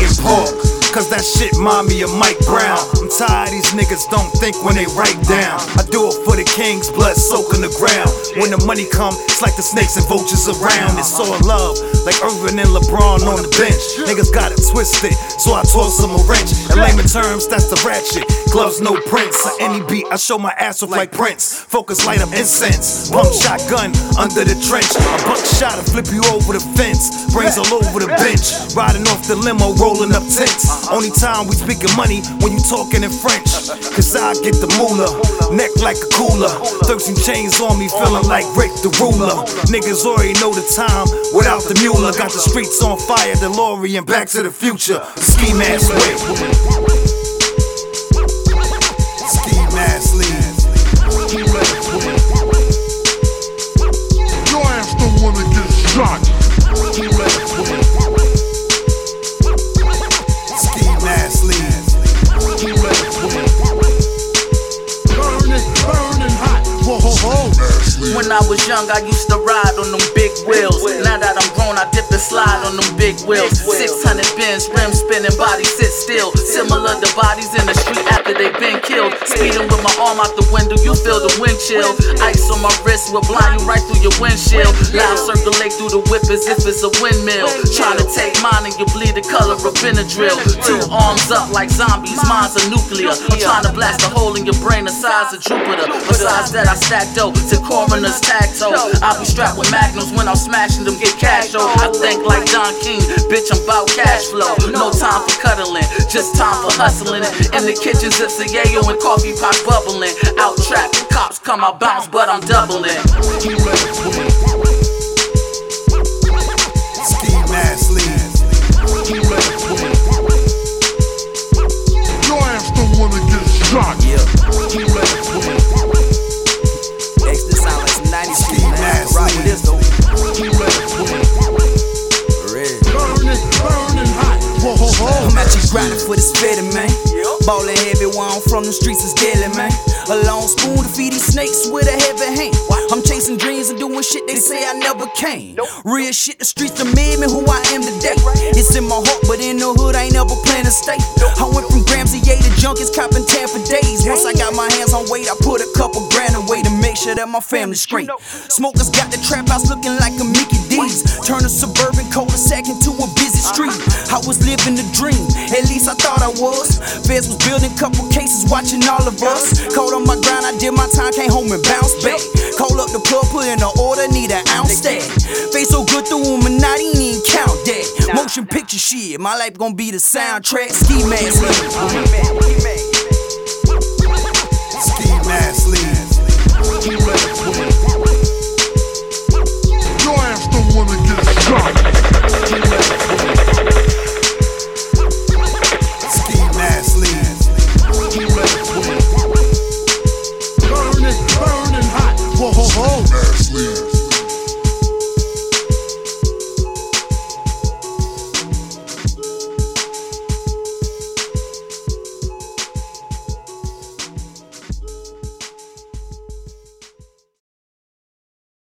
It's pork. Cause that shit mind me of Mike Brown. I'm tired these niggas don't think when they write down. I do it for the king's blood soaking the ground. When the money come, it's like the snakes and vultures around. It's all love, like Irving and LeBron on the bench. Niggas got it twisted, so I toss them a wrench. In layman terms, that's the ratchet. Gloves, no prints. On any beat, I show my ass off like Prince. Focus, light up incense. Pump shotgun under the trench. A buck shot and flip you over the fence. Brains all over the bench. Riding off the limo, rolling up tents. Only time we speaking money when you talking in French. Cause I get the moolah, neck like a cooler. 13 chains on me, feeling like Rick the ruler. Niggas already know the time without the mule. Got the streets on fire, DeLorean, back to the future. Ski mask way. I was young, I used to ride on them big wheels. Now that I'm grown, I dip and slide on them big wheels. 600 Benz, rim spinning, body sit still. Similar to bodies in the street after they been killed. Speeding with my arm out the window, you feel the wind chill. Ice on my wrist will blind you right through your windshield. Loud circulate through the whip as if it's a windmill. Trying to take mine and you bleed the color of Benadryl. Two arms up like zombies, mine's a nuclear. I'm trying to blast a hole in your brain the size of Jupiter. Besides that, I stack dope to coroner's tag toe. I'll be strapped with magnums when I'm smashing them, get cash oh. I think like Don King, bitch, I'm about cash flow. No time for cuddling, just time for hustling. In the kitchens, it's a yayo and coffee pot bubbling. Out trap, cops come, I bounce, but I'm doubling. Ski mask lead. Your ass don't wanna get shot. Yeah. X this sound like some 90s shit, man. mask Rock this though. Red. Burning, burning hot. Whoa, ho, ho. I'm actually grinding for this fitting, man. Ballin' heavy while I'm the streets is deadly, man. A long spoon to feed these snakes with a heavy hand. I'm chasing dreams and doing shit they say I never can. Real shit, the streets done made me who I am today. It's in my heart, but in the hood, I ain't never plan to stay. I went from grams of yay to junkies, copping 10 for days. Once I got my hands on weight, I put a couple grand away to make sure that my family's straight. Smokers got the trap house looking like a Mickey D's. Turn a suburban cul-de-sac into a busy street. I was living the dream, at least I thought I was. Feds was building couple cases, watching all of us. Cold on my grind, I did my time, came home and bounced back. Call up the plug, put in an order, need an ounce stack. Face so good through Illuminati, ain't even count that. Motion picture shit, my life gon' be the soundtrack. Ski mask.